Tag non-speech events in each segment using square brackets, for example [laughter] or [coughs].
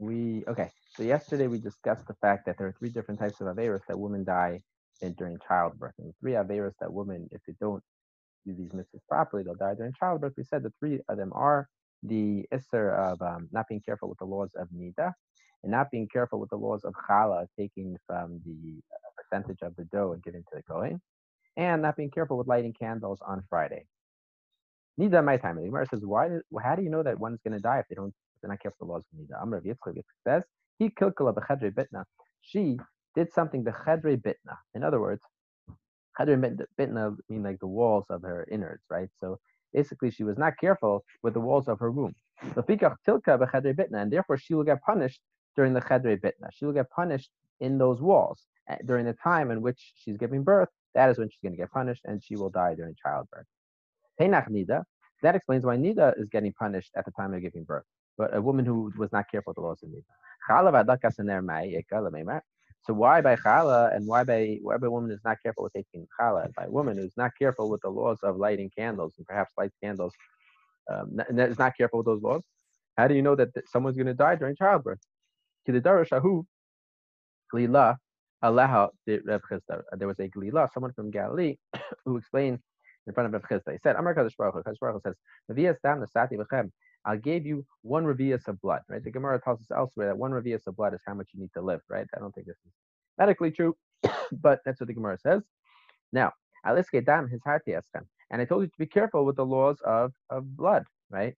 we okay. So yesterday we discussed the fact that there are three different types of averos that women die in during childbirth, and three averos that women, if they don't do these mitzvahs properly, they'll die during childbirth. We said the three of them are the isser of um, not being careful with the laws of nida, and not being careful with the laws of challah, taking from the uh, percentage of the dough and giving to the kohen, and not being careful with lighting candles on Friday. Nida my time. The Gemara says, why? How do you know that one's going to die if they don't? They're not careful the laws of nida. Amr Yitzchak says he kilkala b'chedre bitna. She did something b'chedre bitna. In other words, chedre bitna mean like the walls of her innards, right? So basically, she was not careful with the walls of her womb. So tilka b'chedre bitna, and therefore she will get punished during the chedre bitna. She will get punished in those walls eh, during the time in which she's giving birth. That is when she's going to get punished, and she will die during childbirth. Nida. That explains why nida is getting punished at the time of giving birth. But a woman who was not careful with the laws of nida. So why by chala and why by why by woman is not careful with taking chala? By a woman who's not careful with the laws of lighting candles and perhaps light candles, um, is not careful with those laws. How do you know that someone's going to die during childbirth? To the darashahu, glila alaha There was a glila, someone from Galilee, [coughs] who explained in front of Rav Chisda. He said, Amar Kadosh Baruch Hu, Kadosh Baruch Hu says, v'chem. I'll you one revius of blood, right? The Gemara tells us elsewhere that one revius of blood is how much you need to live, right? I don't think this is medically true, [coughs] but that's what the Gemara says. Now, aliske dam his harti and I told you to be careful with the laws of, of blood, right?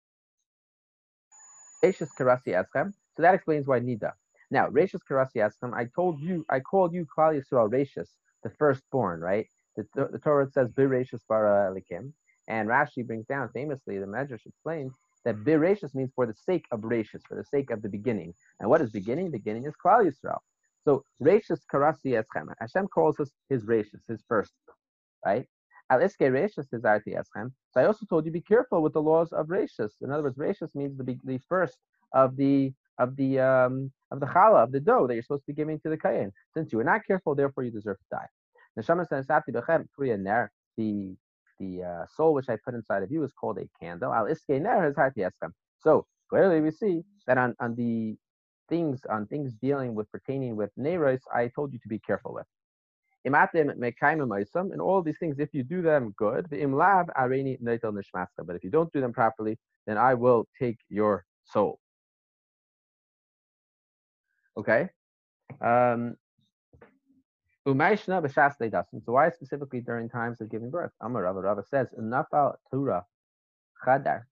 karasi eschem. So that explains why nida. Now, Rashis karasi eschem. I told you, I called you Klal Yisrael Rashis, the firstborn, right? The, the Torah says Birashis bara elikim, and Rashi brings down famously the Medrash explains that Birashis means for the sake of Rashis, for the sake of the beginning. And what is beginning? Beginning is Klal Yisrael. So Rashis karasi eschem. Hashem calls us his Rashis, his first, right? Al iske Rashis is arti eschem. So I also told you be careful with the laws of Rashis. In other words, Rashis means the, the first of the of the um, of the challah of the dough that you're supposed to be giving to the kayin. Since you were not careful, therefore you deserve to die. The the uh, soul which I put inside of you is called a candle. Al So clearly we see that on, on the things on things dealing with pertaining with neros, I told you to be careful with. In all these things, if you do them good, but if you don't do them properly, then I will take your soul. Okay. Um, so why specifically during times of giving birth? Amar Rava Rava says, Nafal Tura Chadar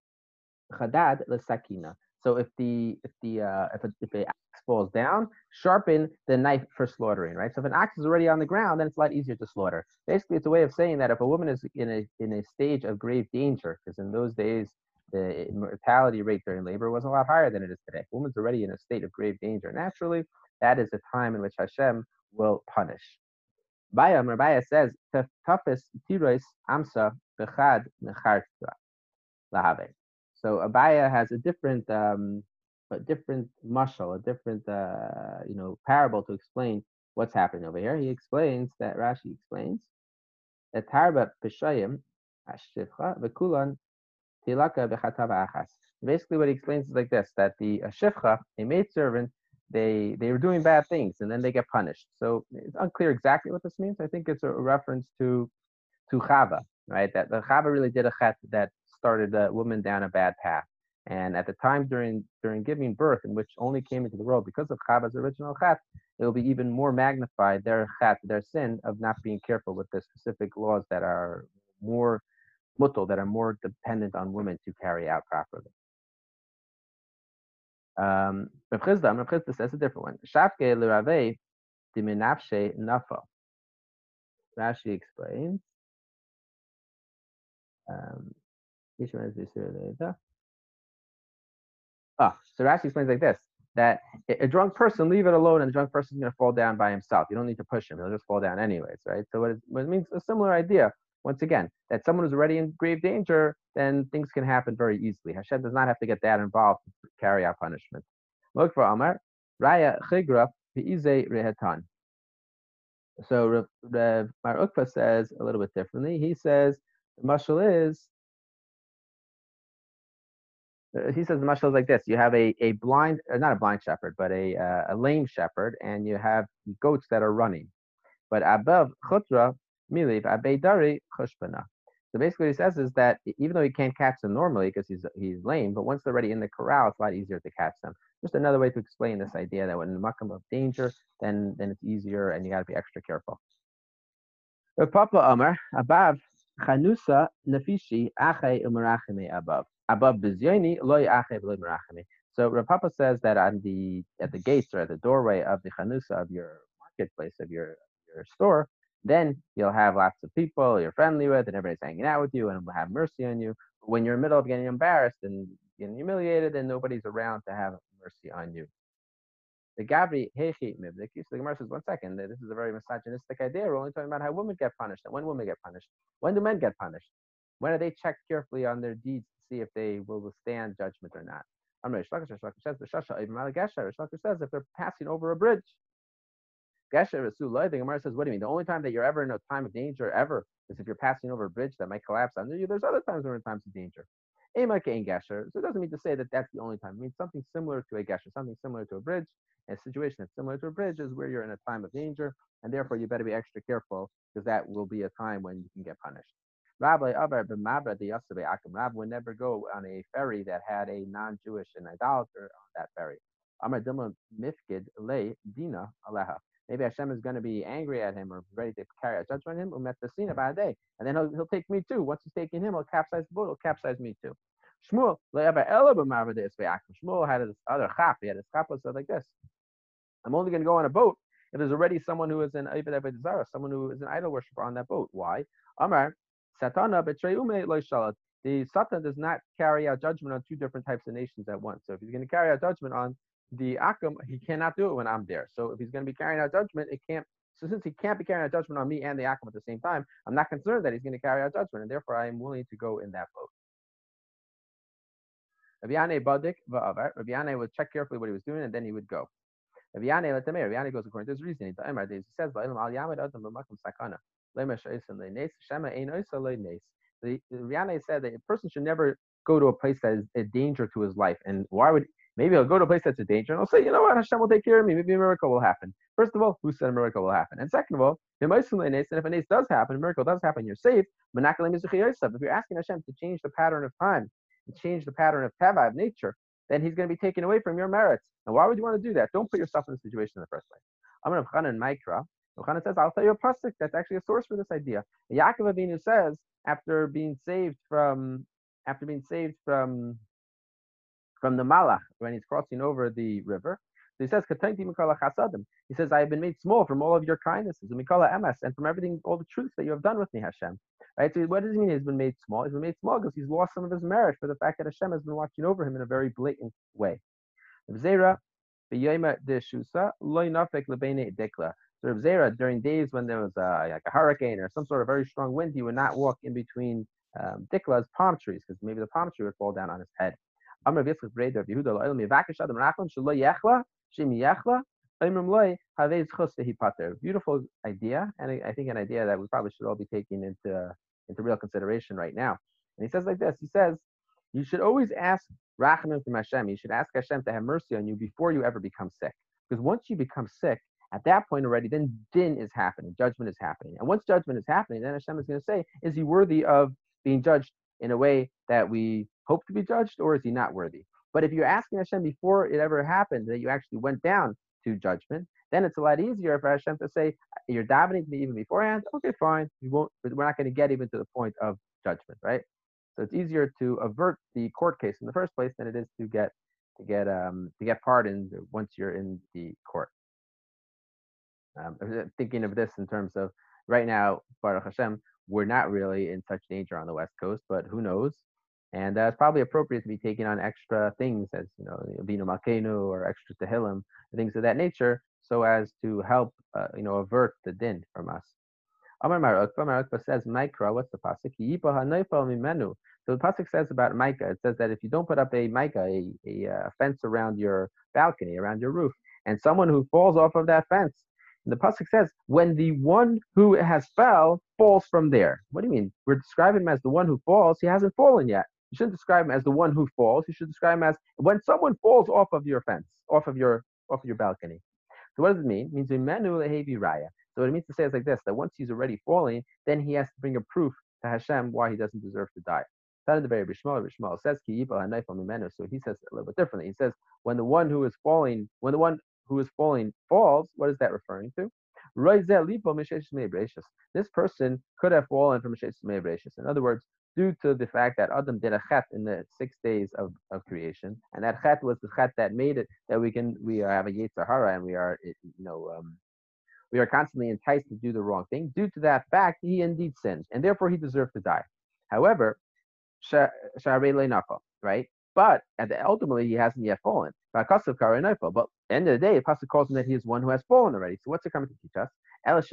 Chadad Lesakina. So if the if the uh, if a, if a axe falls down, sharpen the knife for slaughtering, right? So if an axe is already on the ground, then it's a lot easier to slaughter. Basically, it's a way of saying that if a woman is in a in a stage of grave danger, because in those days the mortality rate during labor was a lot higher than it is today. A woman's already in a state of grave danger. Naturally, that is a time in which Hashem will punish. Bayam Rabbiya says, "Toughest tirois amsa bechad nechartra lahave." So Abaya has a different, um, a different mushal, a different, uh, you know, parable to explain what's happening over here. He explains that Rashi explains that Tarba Peshayim Ashifcha Vekulan Tilaka Bechatav Achas. Basically, what he explains is like this: that the Shifcha, a maid servant, they they were doing bad things and then they get punished. So it's unclear exactly what this means. I think it's a reference to to Chava, right? That the Chava really did a chet that started a woman down a bad path. And at the time during during giving birth, in which only came into the world because of Chava's original chet, it will be even more magnified their chet, their sin of not being careful with the specific laws that are more mutal, that are more dependent on women to carry out properly. Um, Rav Chisda, Rav Chisda says a different one. Shafke l'ravei diminafshe nafa. Rashi explains. Um, ah, so Rashi explains like this: that a drunk person, leave it alone, and the drunk person is going to fall down by himself. You don't need to push him; he'll just fall down anyways, right? So what it, what it means a similar idea. Once again, that someone who's already in grave danger, then things can happen very easily. Hashem does not have to get that involved to carry out punishment. Look for Amar, Raya Chigra Rehetan. So Mar Ukva says a little bit differently. He says the mashal is Uh, he says the mashal is like this: you have a a blind, uh, not a blind shepherd, but a uh, a lame shepherd, and you have goats that are running. But above chutra So basically, what he says is that even though he can't catch them normally because he's he's lame, but once they're already in the corral, it's a lot easier to catch them. Just another way to explain this idea that when in the makam of danger, then then it's easier and you got to be extra careful. Papa above chanusa nafishi above. So Papa says that on the at the gates or at the doorway of the chanusa of your marketplace of your your store, then you'll have lots of people you're friendly with and everybody's hanging out with you and will have mercy on you. When you're in the middle of getting embarrassed and getting humiliated, then nobody's around to have mercy on you. The Gabri Hechi Mibniki. So the Gemara says, one second, this is a very misogynistic idea. We're only talking about how women get punished. And when women get punished? When do men get punished? When are they checked carefully on their deeds to see if they will withstand judgment or not? Amr Shlakish says, says, if they're passing over a bridge, Gesher Rasulullah, the Gemara says, what do you mean? The only time that you're ever in a time of danger ever is if you're passing over a bridge that might collapse under you. There's other times when we're in times of danger. Ema Gesher. So it doesn't mean to say that that's the only time. It means something similar to a Gesher, something similar to a bridge. a situation that's similar to a bridge is where you're in a time of danger, and therefore you better be extra careful because that will be a time when you can get punished. Rabbi Abar b'mabra the Yasabe Akim Rab would never go on a ferry that had a non-Jewish and idolater on that ferry. Amar Dilma Mifkid Le Dina Aleha. Maybe Hashem is going to be angry at him or ready to carry out judgment on him. Umet Basina by a day. And then he'll, he'll take me too. Once he's taking him, he'll capsize the boat, he'll capsize me too. Shmuel, Shmuel had his other chap, he had his chap said like this. I'm only going to go on a boat if there's already someone who is an Zara, someone who is an idol worshiper on that boat. Why? Amar, Satana betrayume lo shalat. The Satan does not carry out judgment on two different types of nations at once. So if he's going to carry out judgment on the Akam, he cannot do it when I'm there. So if he's going to be carrying out judgment, it can't. So since he can't be carrying out judgment on me and the Akam at the same time, I'm not concerned that he's going to carry out judgment, and therefore I am willing to go in that boat. Rabbi Badik va'avar. Would check carefully what he was doing, and then he would go. Rabbi Yannai let Rabbi goes according to his reasoning. The Emar he says, "Va'ilam al yamid adam b'makom sakana lema shema ein oisa le'nes." The Rabbi said that a person should never go to a place that is a danger to his life, and why would Maybe I'll go to a place that's a danger and I'll say, you know what, Hashem will take care of me. Maybe a miracle will happen. First of all, who said a miracle will happen? And second of all, and if a nace does happen, a miracle does happen, you're safe. If you're asking Hashem to change the pattern of time, and change the pattern of tava, of nature, then he's going to be taken away from your merits. And why would you want to do that? Don't put yourself in a situation in the first place. I'm going to Chanan Mikra. Chanan says, I'll tell you a pasuk that's actually a source for this idea. Yaakov Avinu says, after being saved from, after being saved from from the Malach when he's crossing over the river. So he says, He says, I have been made small from all of your kindnesses, and from everything, all the truths that you have done with me, Hashem. Right? So what does he mean he's been made small? He's been made small because he's lost some of his merit for the fact that Hashem has been watching over him in a very blatant way. So Zera, during days when there was a, like a hurricane or some sort of very strong wind, he would not walk in between um, Dikla's palm trees because maybe the palm tree would fall down on his head. Amr Yitzchak Breder Yehuda Lo'el Mivakish Adam Rachon Shelo Yechla Shim Yechla Imrim Loy Havez. Beautiful idea, and I think an idea that we probably should all be taking into into real consideration right now. And he says like this. He says you should always ask Rachamim from Hashem. You should ask Hashem to have mercy on you before you ever become sick. Because once you become sick, at that point already, then din is happening, judgment is happening. And once judgment is happening, then Hashem is going to say, is he worthy of being judged in a way that we hope to be judged, or is he not worthy? But if you're asking Hashem before it ever happened that you actually went down to judgment, then it's a lot easier for Hashem to say, you're davening to me even beforehand. Okay, fine. We won't, we're not going to get even to the point of judgment, right? So it's easier to avert the court case in the first place than it is to get to get um, to get pardoned once you're in the court. Um, thinking of this in terms of right now, Baruch Hashem, we're not really in such danger on the West Coast, but who knows? And uh, it's probably appropriate to be taking on extra things as, you know, Binu Malkenu or extra Tehillim, things of that nature, so as to help, uh, you know, avert the din from us. Amar Marukba, says, Mikra, what's the pasuk? So the pasuk says about Micah, it says that if you don't put up a Micah, a, a, a uh, fence around your balcony, around your roof, and someone who falls off of that fence the pasuk says, when the one who has fell falls from there. What do you mean? We're describing him as the one who falls. He hasn't fallen yet. You shouldn't describe him as the one who falls. You should describe him as when someone falls off of your fence, off of your off of your balcony. So what does it mean? It means raya. So what it means to say is like this: that once he's already falling, then he has to bring a proof to Hashem why he doesn't deserve to die. That in the very Bishmal, Bishmal says So he says a little bit differently. He says when the one who is falling, when the one who is falling falls, what is that referring to? This person could have fallen from In other words, due to the fact that Adam did a chet in the six days of, of creation, and that chet was the chet that made it that we can we have a yetzer hara and we are you know um, we are constantly enticed to do the wrong thing. Due to that fact, he indeed sinned, and therefore he deserved to die. However, right? But the, ultimately, he hasn't yet fallen. But at the end of the day, the pasuk calls him that he is one who has fallen already. So what's it coming to teach us? This is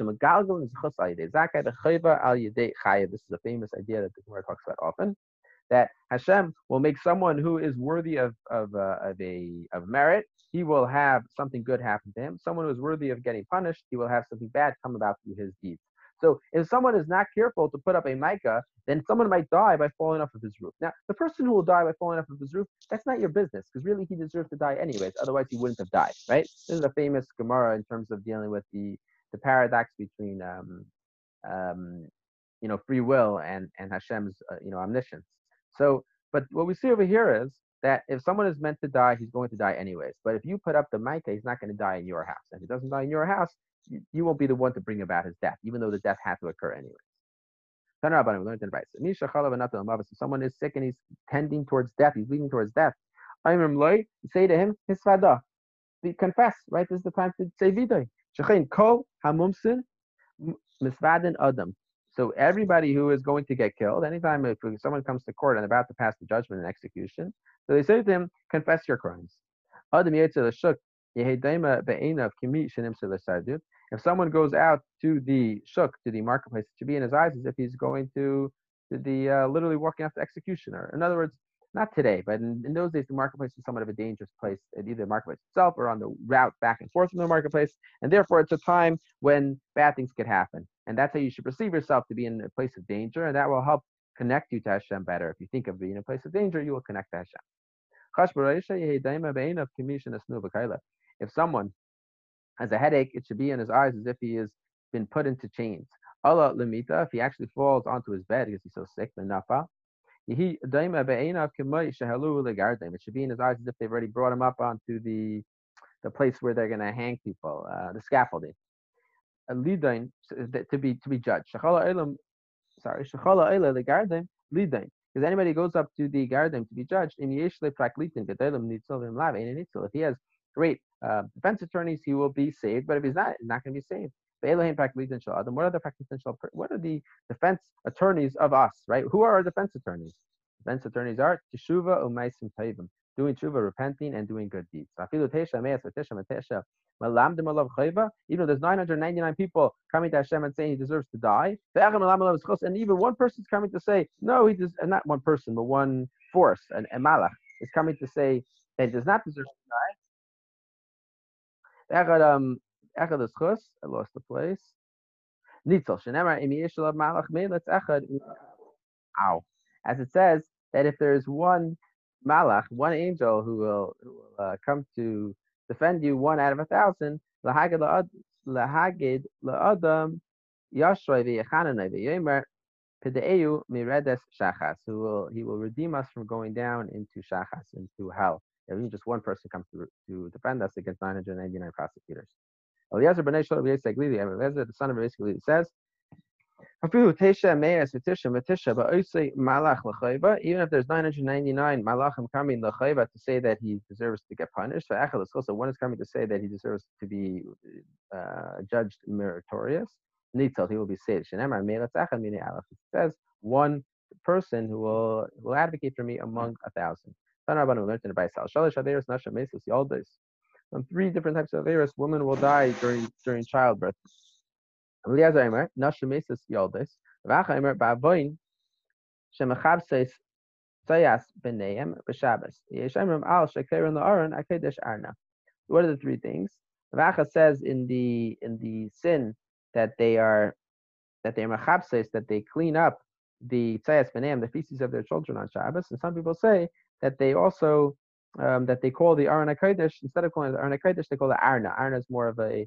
a famous idea that the Gemara talks about often. That Hashem will make someone who is worthy of of, uh, of a of merit. He will have something good happen to him. Someone who is worthy of getting punished, he will have something bad come about through his deeds. So if someone is not careful to put up a mica, then someone might die by falling off of his roof. Now, the person who will die by falling off of his roof, that's not your business, because really he deserves to die anyways. Otherwise, he wouldn't have died, right? This is a famous Gemara in terms of dealing with the the paradox between um, um, you know free will and and Hashem's uh, you know omniscience. So, but what we see over here is that if someone is meant to die, he's going to die anyways. But if you put up the mica, he's not going to die in your house. And if he doesn't die in your house, you, you won't be the one to bring about his death, even though the death had to occur anyways. If someone is sick and he's tending towards death, he's leading towards death. Say to him, Hisvada. Confess, right? This is the time to say adam. So everybody who is going to get killed, anytime if someone comes to court and about to pass the judgment and execution, so they say to him, confess your crimes. Adam if someone goes out to the shuk, to the marketplace, to be in his eyes as if he's going to, to the uh, literally walking after executioner. In other words, not today, but in, in, those days, the marketplace was somewhat of a dangerous place, at either the marketplace itself or on the route back and forth from the marketplace. And therefore, it's a time when bad things could happen. And that's how you should perceive yourself to be in a place of danger, and that will help connect you to Hashem better. If you think of being in a place of danger, you will connect to Hashem. If someone has a headache, it should be in his eyes as if he has been put into chains. Allah limita, if he actually falls onto his bed because he's so sick, then nafa. It should be in his eyes as if they've already brought him up onto the the place where they're going to hang people, uh, the scaffolding. Lidain to be to be judged. Sorry, lidain. Because anybody goes up to the garden to be judged, in if he has great uh, defense attorneys, he will be saved. But if he's not, he's not going to be saved. What are the what are the defense attorneys of us, right? Who are our defense attorneys? Defense attorneys are teshuva umaisim tayvim, doing teshuva, repenting, and doing good deeds. Even though there's 999 people coming to Hashem and saying he deserves to die, and even one person is coming to say, no, he does, not one person, but one force, an malach, is coming to say that he does not deserve to die. Echad um. I lost the place. Nitzel shenemar malach echad. Ow. As it says that if there is one malach, one angel who will, who will uh, come to defend you, one out of a thousand, lahagid lahagid laadam yashroi v'yechananai v'yomer Pideu miredes shachas, who will he will redeem us from going down into shachas, into hell. Even just one person comes to, to defend us against 999 prosecutors. Eliezer b'nei Shlomo Glili, Eliezer, the son of Rabbi Glili, says, even if there's 999 malachim coming lechayva to say that he deserves to get punished, so one is coming to say that he deserves to be uh, judged meritorious. Nitzal, he will be saved. Says one person who will will advocate for me among a thousand. Tanarabanu learned in. Shalish Averis Nasha Yaldis. On three different types of Averis, women will die during during childbirth. Nasha Yaldis. Shemachabseis Sayas B'Shabbos. Yeshemrim Al Akedesh Arna. What are the three things? Vacha says in the in the sin that they are that they are machapses, that they clean up the tzayas benem, the feces of their children on Shabbos, and some people say that they also um, that they call the Arna Kodesh instead of calling it the Arna Kodesh, they call it Arna. Arna is more of a,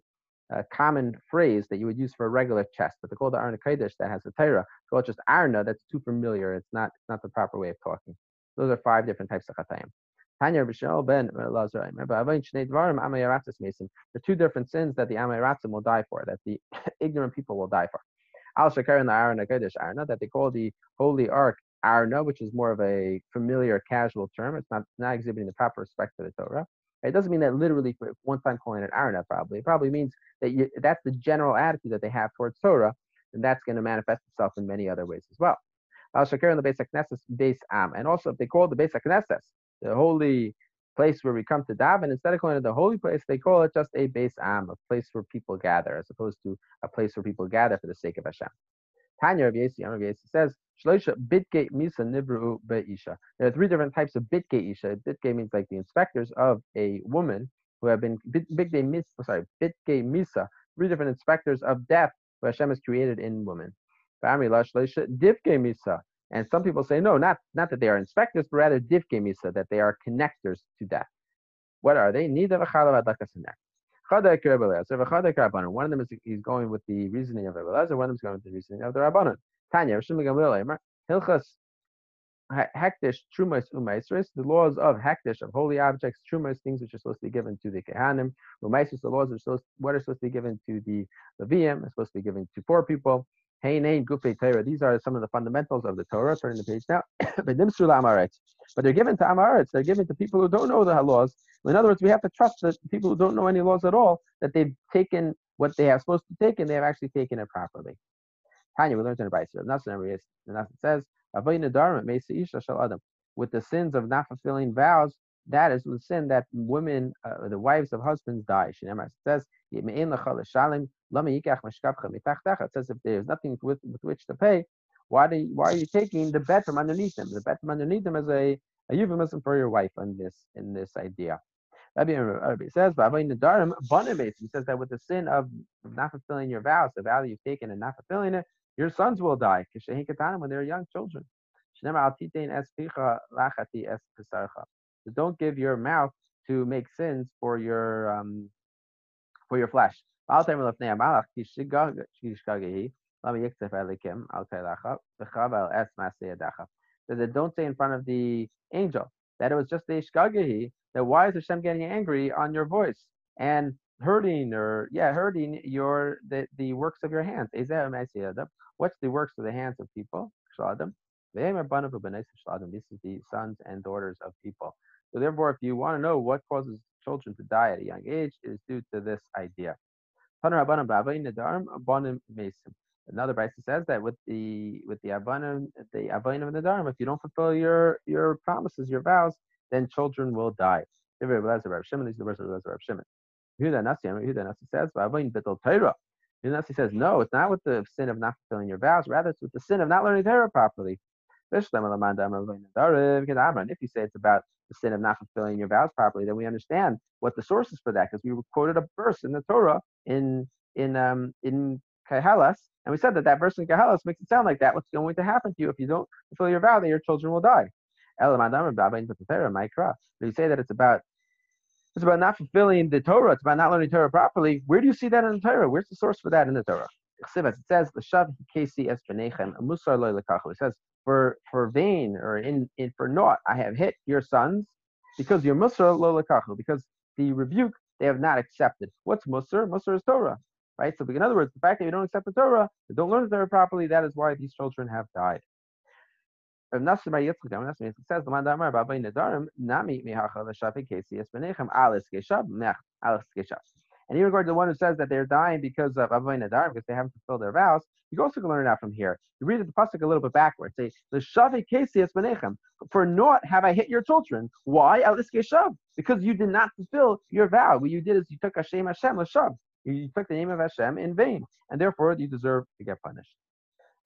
a, common phrase that you would use for a regular chest, but they call the Arna Kodesh that has a Torah. Call it just Arna. That's too familiar. It's not. It's not the proper way of talking. Those are five different types of chatayim. Tanya Bishel Ben. The two different sins that the Amayratzim will die for, that the [laughs] ignorant people will die for. Al Shakar and the Arna Kodesh Arna, that they call the Holy Ark Arna, which is more of a familiar, casual term. It's not, not exhibiting the proper respect for the Torah. It doesn't mean that literally for one time calling it Arna, probably. It probably means that you, that's the general attitude that they have towards Torah, and that's going to manifest itself in many other ways as well. Al Shakir and the basic Knesset, base Am. Um, and also, if they call the basic Knesset, the holy place where we come to daven, instead of calling it the holy place, they call it just a base am, a place where people gather, as opposed to a place where people gather for the sake of Hashem. Tanya Rav Yesi, Rav Yesi says, Shloisha bitgate misa nibru be'isha. There are three different types of bitgate isha. Bitgate means like the inspectors of a woman who have been bitgate mis, oh, sorry, bitgate misa. Three different inspectors of death who Hashem has created in divke misa. And some people say no, not not that they are inspectors, but rather divke misa, that they are connectors to death. What are they? Neither v'chalav adlakasanek. One of them is he's going with the reasoning of Rabbi Lezer, one of them is going with the reasoning of the Rabbanon. Tanya, Hilchas Hektish Trumas Umaisris, the laws of Hektish, of holy objects, Trumas, things which are supposed to be given to the Kehanim, Umaisris, the laws are supposed, what are supposed to be given to the Levium, are supposed to be given to poor people. Hey, Nain, Gufe Torah. These are some of the fundamentals of the Torah. Turning the page now. [coughs] but they're given to Amaretz. They're given to people who don't know the laws. In other words, we have to trust that people who don't know any laws at all, that they've taken what they are supposed to take and they have actually taken it properly. Tanya, we learned in the Brisa. Nasan says, with the sins of not fulfilling vows, that is the sin that women, uh, the wives of husbands, die. It says, it says if there's nothing with, with which to pay, why, do you, why are you taking the bed from underneath them? The bed from underneath them is a, a euphemism for your wife in this in this idea. Rabbi, Rabbi says, he says that with the sin of not fulfilling your vows, the vow you've taken and not fulfilling it, your sons will die when they're young children. Don't give your mouth to make sins for your um, for your flesh. Says don't say in front of the angel that it was just the ishkagahi. That why is Hashem getting angry on your voice and hurting or yeah hurting your the, the works of your hands? What's the works of the hands of people? This is the sons and daughters of people. So therefore, if you want to know what causes children to die at a young age, it is due to this idea. Another Brisa says that with the with the abanim the abanim of the dharm, if you don't fulfill your your promises, your vows, then children will die. These are the words of Rav Shimon. Yehuda Nasi, says, "V'avoin betel Torah." Yehuda Nasi says, "No, it's not with the sin of not fulfilling your vows. Rather, it's with the sin of not learning Torah properly." If you say it's about the sin of not fulfilling your vows properly, then we understand what the source is for that, because we quoted a verse in the Torah in in um in Kahalas, and we said that that verse in Kahalas makes it sound like that. What's going to happen to you if you don't fulfill your vow that your children will die? But you say that it's about it's about not fulfilling the Torah, it's about not learning Torah properly. Where do you see that in the Torah? Where's the source for that in the Torah? It says, It says, for for vain or in, in for naught I have hit your sons because your musar lo lekachu because the rebuke they have not accepted. What's musar? Musar is Torah, right? So in other words, the fact that you don't accept the Torah, you don't learn the Torah properly, that is why these children have died. Says and in regard to the one who says that they're dying because of Avoy Nadar, because they haven't fulfilled their vows, you also can learn out from here. You read the pasuk a little bit backwards. Say. For naught have I hit your children. Why? Because you did not fulfill your vow. What you did is you took Hashem Hashem Lashav. You took the name of Hashem in vain. And therefore you deserve to get punished.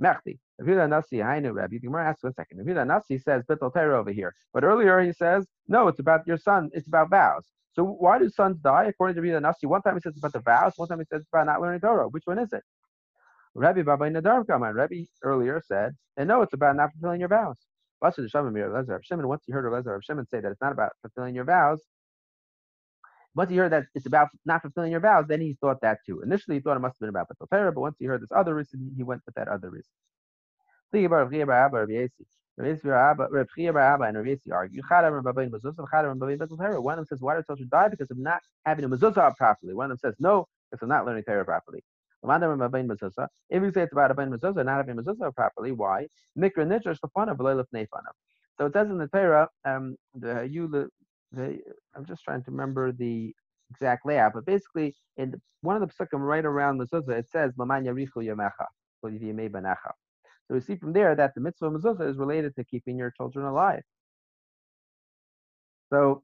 Mechti. Avila Nasi, Hainu Rabbi. The Gemara asks one second. Avila Nasi says Betel Torah over here. But earlier he says, no, it's about your son, it's about vows. So why do sons die? According to Rita Nasi, one time he says about the vows, one time he says about not learning Torah. Which one is it? Rabbi Baba Nadar Kama. Rabbi earlier said, and no, it's about not fulfilling your vows. Shimon, once he heard Lezer Shimon say that it's not about fulfilling your vows, once he heard that it's about not fulfilling your vows, then he thought that too. Initially, he thought it must have been about Batal but once he heard this other reason, he went with that other reason. Rav Chiya and Rav argue. One of them says, why do children die? Because of not having a mezuzah properly. One of them says, no, because of not learning Torah properly. If you say it's about a mezuzah, not having mezuzah properly, why? So it says in the Torah, um, the you the, I'm just trying to remember the exact layout, but basically in the, one of the psukim right around mezuzah, it says "Laman yarichu yamecha, So we see from there that the mitzvah mezuzah is related to keeping your children alive. So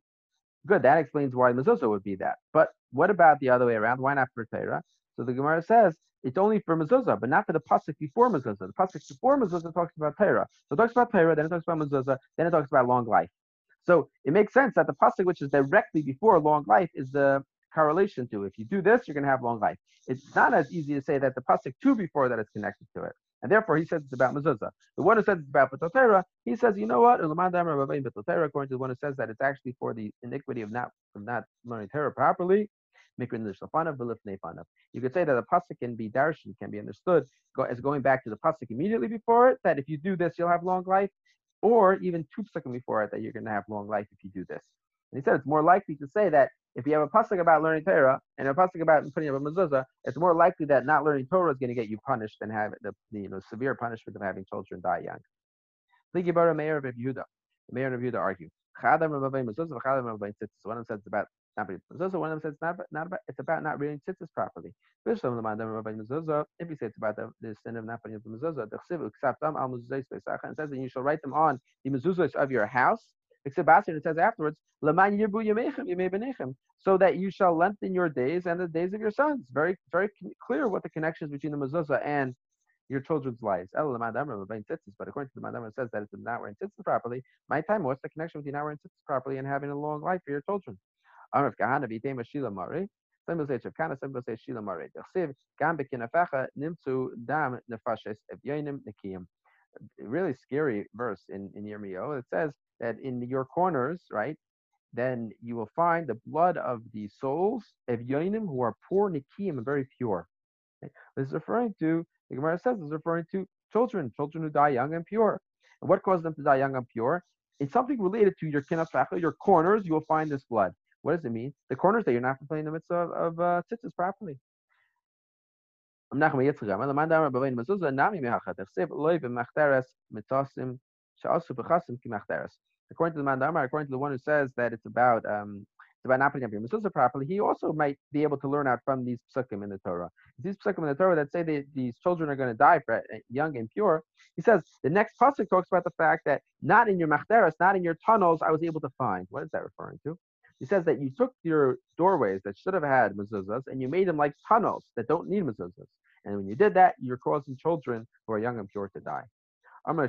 good, that explains why mezuzah would be that. But what about the other way around? Why not for Torah? So the Gemara says it's only for mezuzah, but not for the pasuk before mezuzah. The pasuk before mezuzah talks about Torah. So it talks about Torah, then it talks about mezuzah, then it talks about long life. So it makes sense that the pasuk which is directly before long life is the correlation to. If you do this, you're going to have long life. It's not as easy to say that the pasuk two before that is connected to it. And therefore, he says it's about mezuzah. The one who says it's about Batotera, he says, you know what? According to the one who says that it's actually for the iniquity of not from not learning Torah properly. You could say that the pasuk can be darshan, can be understood as going back to the pasuk immediately before it. That if you do this, you'll have long life or even two psukim before it that you're going to have long life if you do this. And he said it's more likely to say that if you have a pasuk about learning Torah and a pasuk about putting up a mezuzah, it's more likely that not learning Torah is going to get you punished than have the, you know severe punishment of having children die young. The Meir of Yehuda, the Meir of Yehuda argue. One of them says it's about mezuzah. One of them says not, not about it's about not reading tzitzis properly. If you say it's about the, the sin of not putting the mezuzah, the and says that you shall write them on the mezuzahs of your house. Except it says afterwards, so that you shall lengthen your days and the days of your sons. Very, very clear what the connection is between the mezuzah and your children's lives. But according to the Madamra, it says that it's not wearing tzitzis properly. My time, what's the connection between not wearing tzitzis properly and having a long life for your children? Amrav Kahana v'itema Shila Mari. Some say Chevkana, some will say Shila Mari. Dechsiv gam bekinafecha nimtzu dam nefashes evyonim nekiyim. Really scary verse in in Yirmiyahu. It says that in your corners, right, then you will find the blood of the souls of Yoinim who are poor, Nikiyim, and very pure. This is referring to, the Gemara says, this is referring to children, children who die young and pure. And what caused them to die young and pure? It's something related to your kinafecha, your corners, you will find this blood. What does it mean? The corners that you're not fulfilling the mitzvah of, of uh, tzitzis properly. According to the Mandamar, according to the one who says that it's about um, it's about not putting up your mezuzah properly, he also might be able to learn out from these psukim in the Torah. These psukim in the Torah that say that these children are going to die for uh, young and pure, he says the next pasuk talks about the fact that not in your machteres, not in your tunnels, I was able to find. What is that referring to? He says that you took your doorways that should have had mezuzahs and you made them like tunnels that don't need mezuzahs. And when you did that, you're causing children who are young and pure to die. Now we're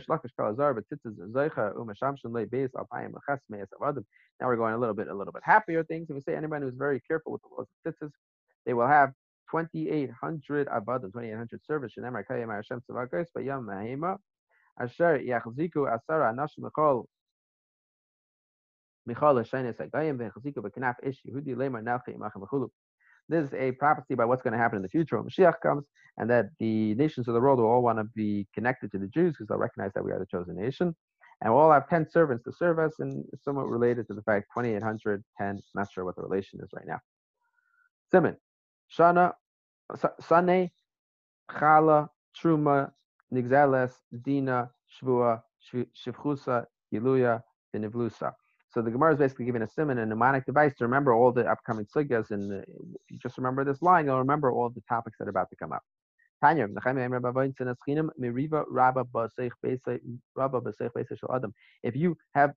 going a little bit, a little bit happier things. If we say anybody who's very careful with the laws of tzitzis, they will have 2,800 abadim, 2,800 servants. Asher yachziku asara anashim this is a prophecy about what's going to happen in the future when Mashiach comes, and that the nations of the world will all want to be connected to the Jews because they'll recognize that we are the chosen nation. And we'll all have 10 servants to serve us, and somewhat related to the fact 2,800, 10, not sure what the relation is right now. Simon, Shana, Sane, Chala, Truma, Nigzeles, Dina, Shvua, Shivchusa, Yiluya, Vinivlusa. So the Gemara is basically giving a simon, a mnemonic device to remember all the upcoming sugyas. And uh, if you just remember this line, you'll remember all the topics that are about to come up. If you have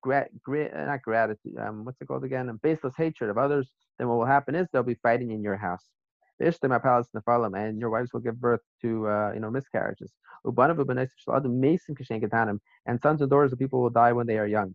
gra- gra- not gratitude, um, what's it called again? And baseless hatred of others, then what will happen is they'll be fighting in your house. And your wives will give birth to uh, you know miscarriages. And sons and daughters of people will die when they are young.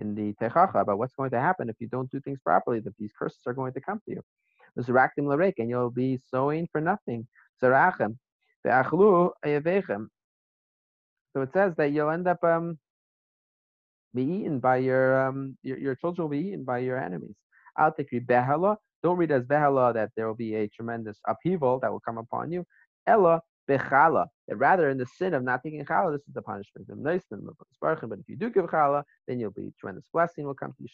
in the Techacha about what's going to happen if you don't do things properly, that these curses are going to come to you. And you'll be sowing for nothing. So it says that you'll end up um, be eaten by your, um, your your children will be eaten by your enemies. Al behala. Don't read as behala that there will be a tremendous upheaval that will come upon you. Ella bechala. Rather, in the sin of not taking challah, this is the punishment. But if you do give challah, then you'll be tremendous blessing will come to you.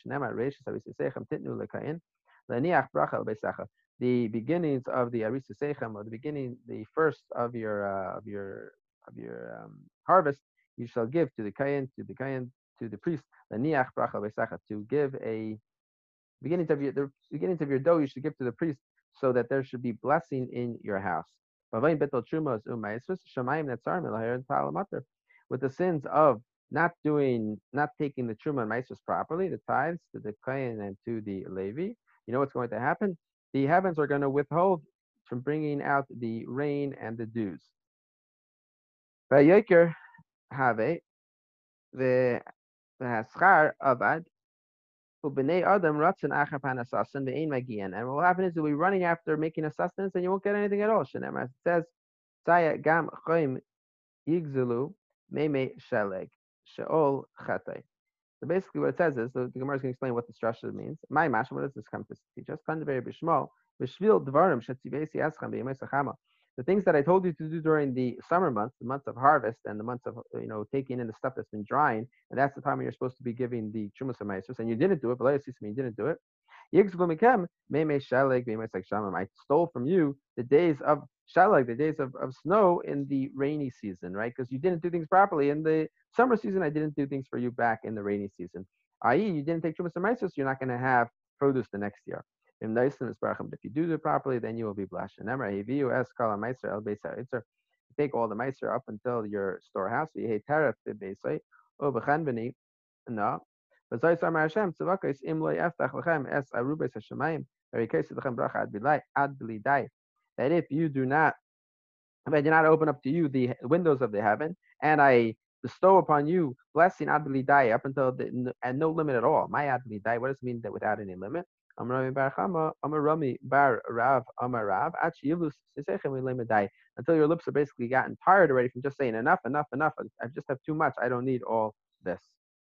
The beginnings of the arisa sechem, or the beginning, the first of your uh, of your of your um, harvest, you shall give to the kain, to the kain, to the priest, to give a beginnings of your the beginnings of your dough you should give to the priest so that there should be blessing in your house. With the sins of not doing, not taking the truma and maestros properly, the tithes to the kohen and to the levi, you know what's going to happen? The heavens are going to withhold from bringing out the rain and the dews. Have the avad And what will happen is you'll be running after making a sustenance and you won't get anything at all. It says, Gam Yigzulu. So basically, what it says is the, the Gemara is going to explain what the structure means. My mash, what does this come to teach us? Sachama the things that I told you to do during the summer months, the months of harvest and the months of you know taking in the stuff that's been drying, and that's the time when you're supposed to be giving the chumas and you didn't do it, but you didn't do it. I stole from you the days of shalag, the days of, of snow in the rainy season, right? Because you didn't do things properly in the summer season. I didn't do things for you back in the rainy season. I.e., you didn't take chumas so you're not going to have produce the next year. If you do it properly, then you will be blessed. Take all the meiser up until your storehouse. You. No. That if you do not, if I do not open up to you the windows of the heaven, and I bestow upon you blessing Ad Bilidai up until the, and no limit at all. My Ad Bilidai, what does it mean that without any limit? Amar Bar Chama, Amar Rami Bar Rav, Amar Rav, until your lips are basically gotten tired already from just saying enough, enough, enough. I just have too much. I don't need all this.